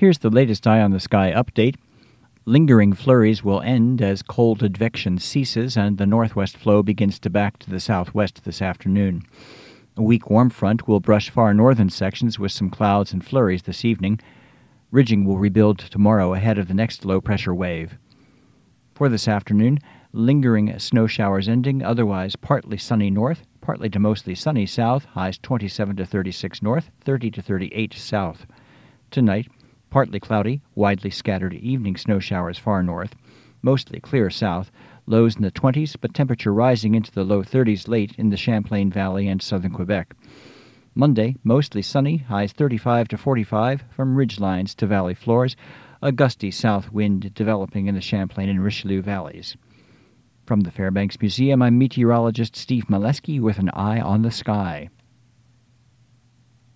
Here's the latest Eye on the Sky update. Lingering flurries will end as cold advection ceases and the northwest flow begins to back to the southwest this afternoon. A weak warm front will brush far northern sections with some clouds and flurries this evening. Ridging will rebuild tomorrow ahead of the next low pressure wave. For this afternoon, lingering snow showers ending, otherwise partly sunny north, partly to mostly sunny south, highs 27 to 36 north, 30 to 38 south. Tonight, partly cloudy, widely scattered evening snow showers far north, mostly clear south, lows in the 20s, but temperature rising into the low 30s late in the Champlain Valley and southern Quebec. Monday, mostly sunny, highs 35 to 45 from ridge lines to valley floors, a gusty south wind developing in the Champlain and Richelieu valleys. From the Fairbanks Museum, I'm meteorologist Steve Maleski with an eye on the sky.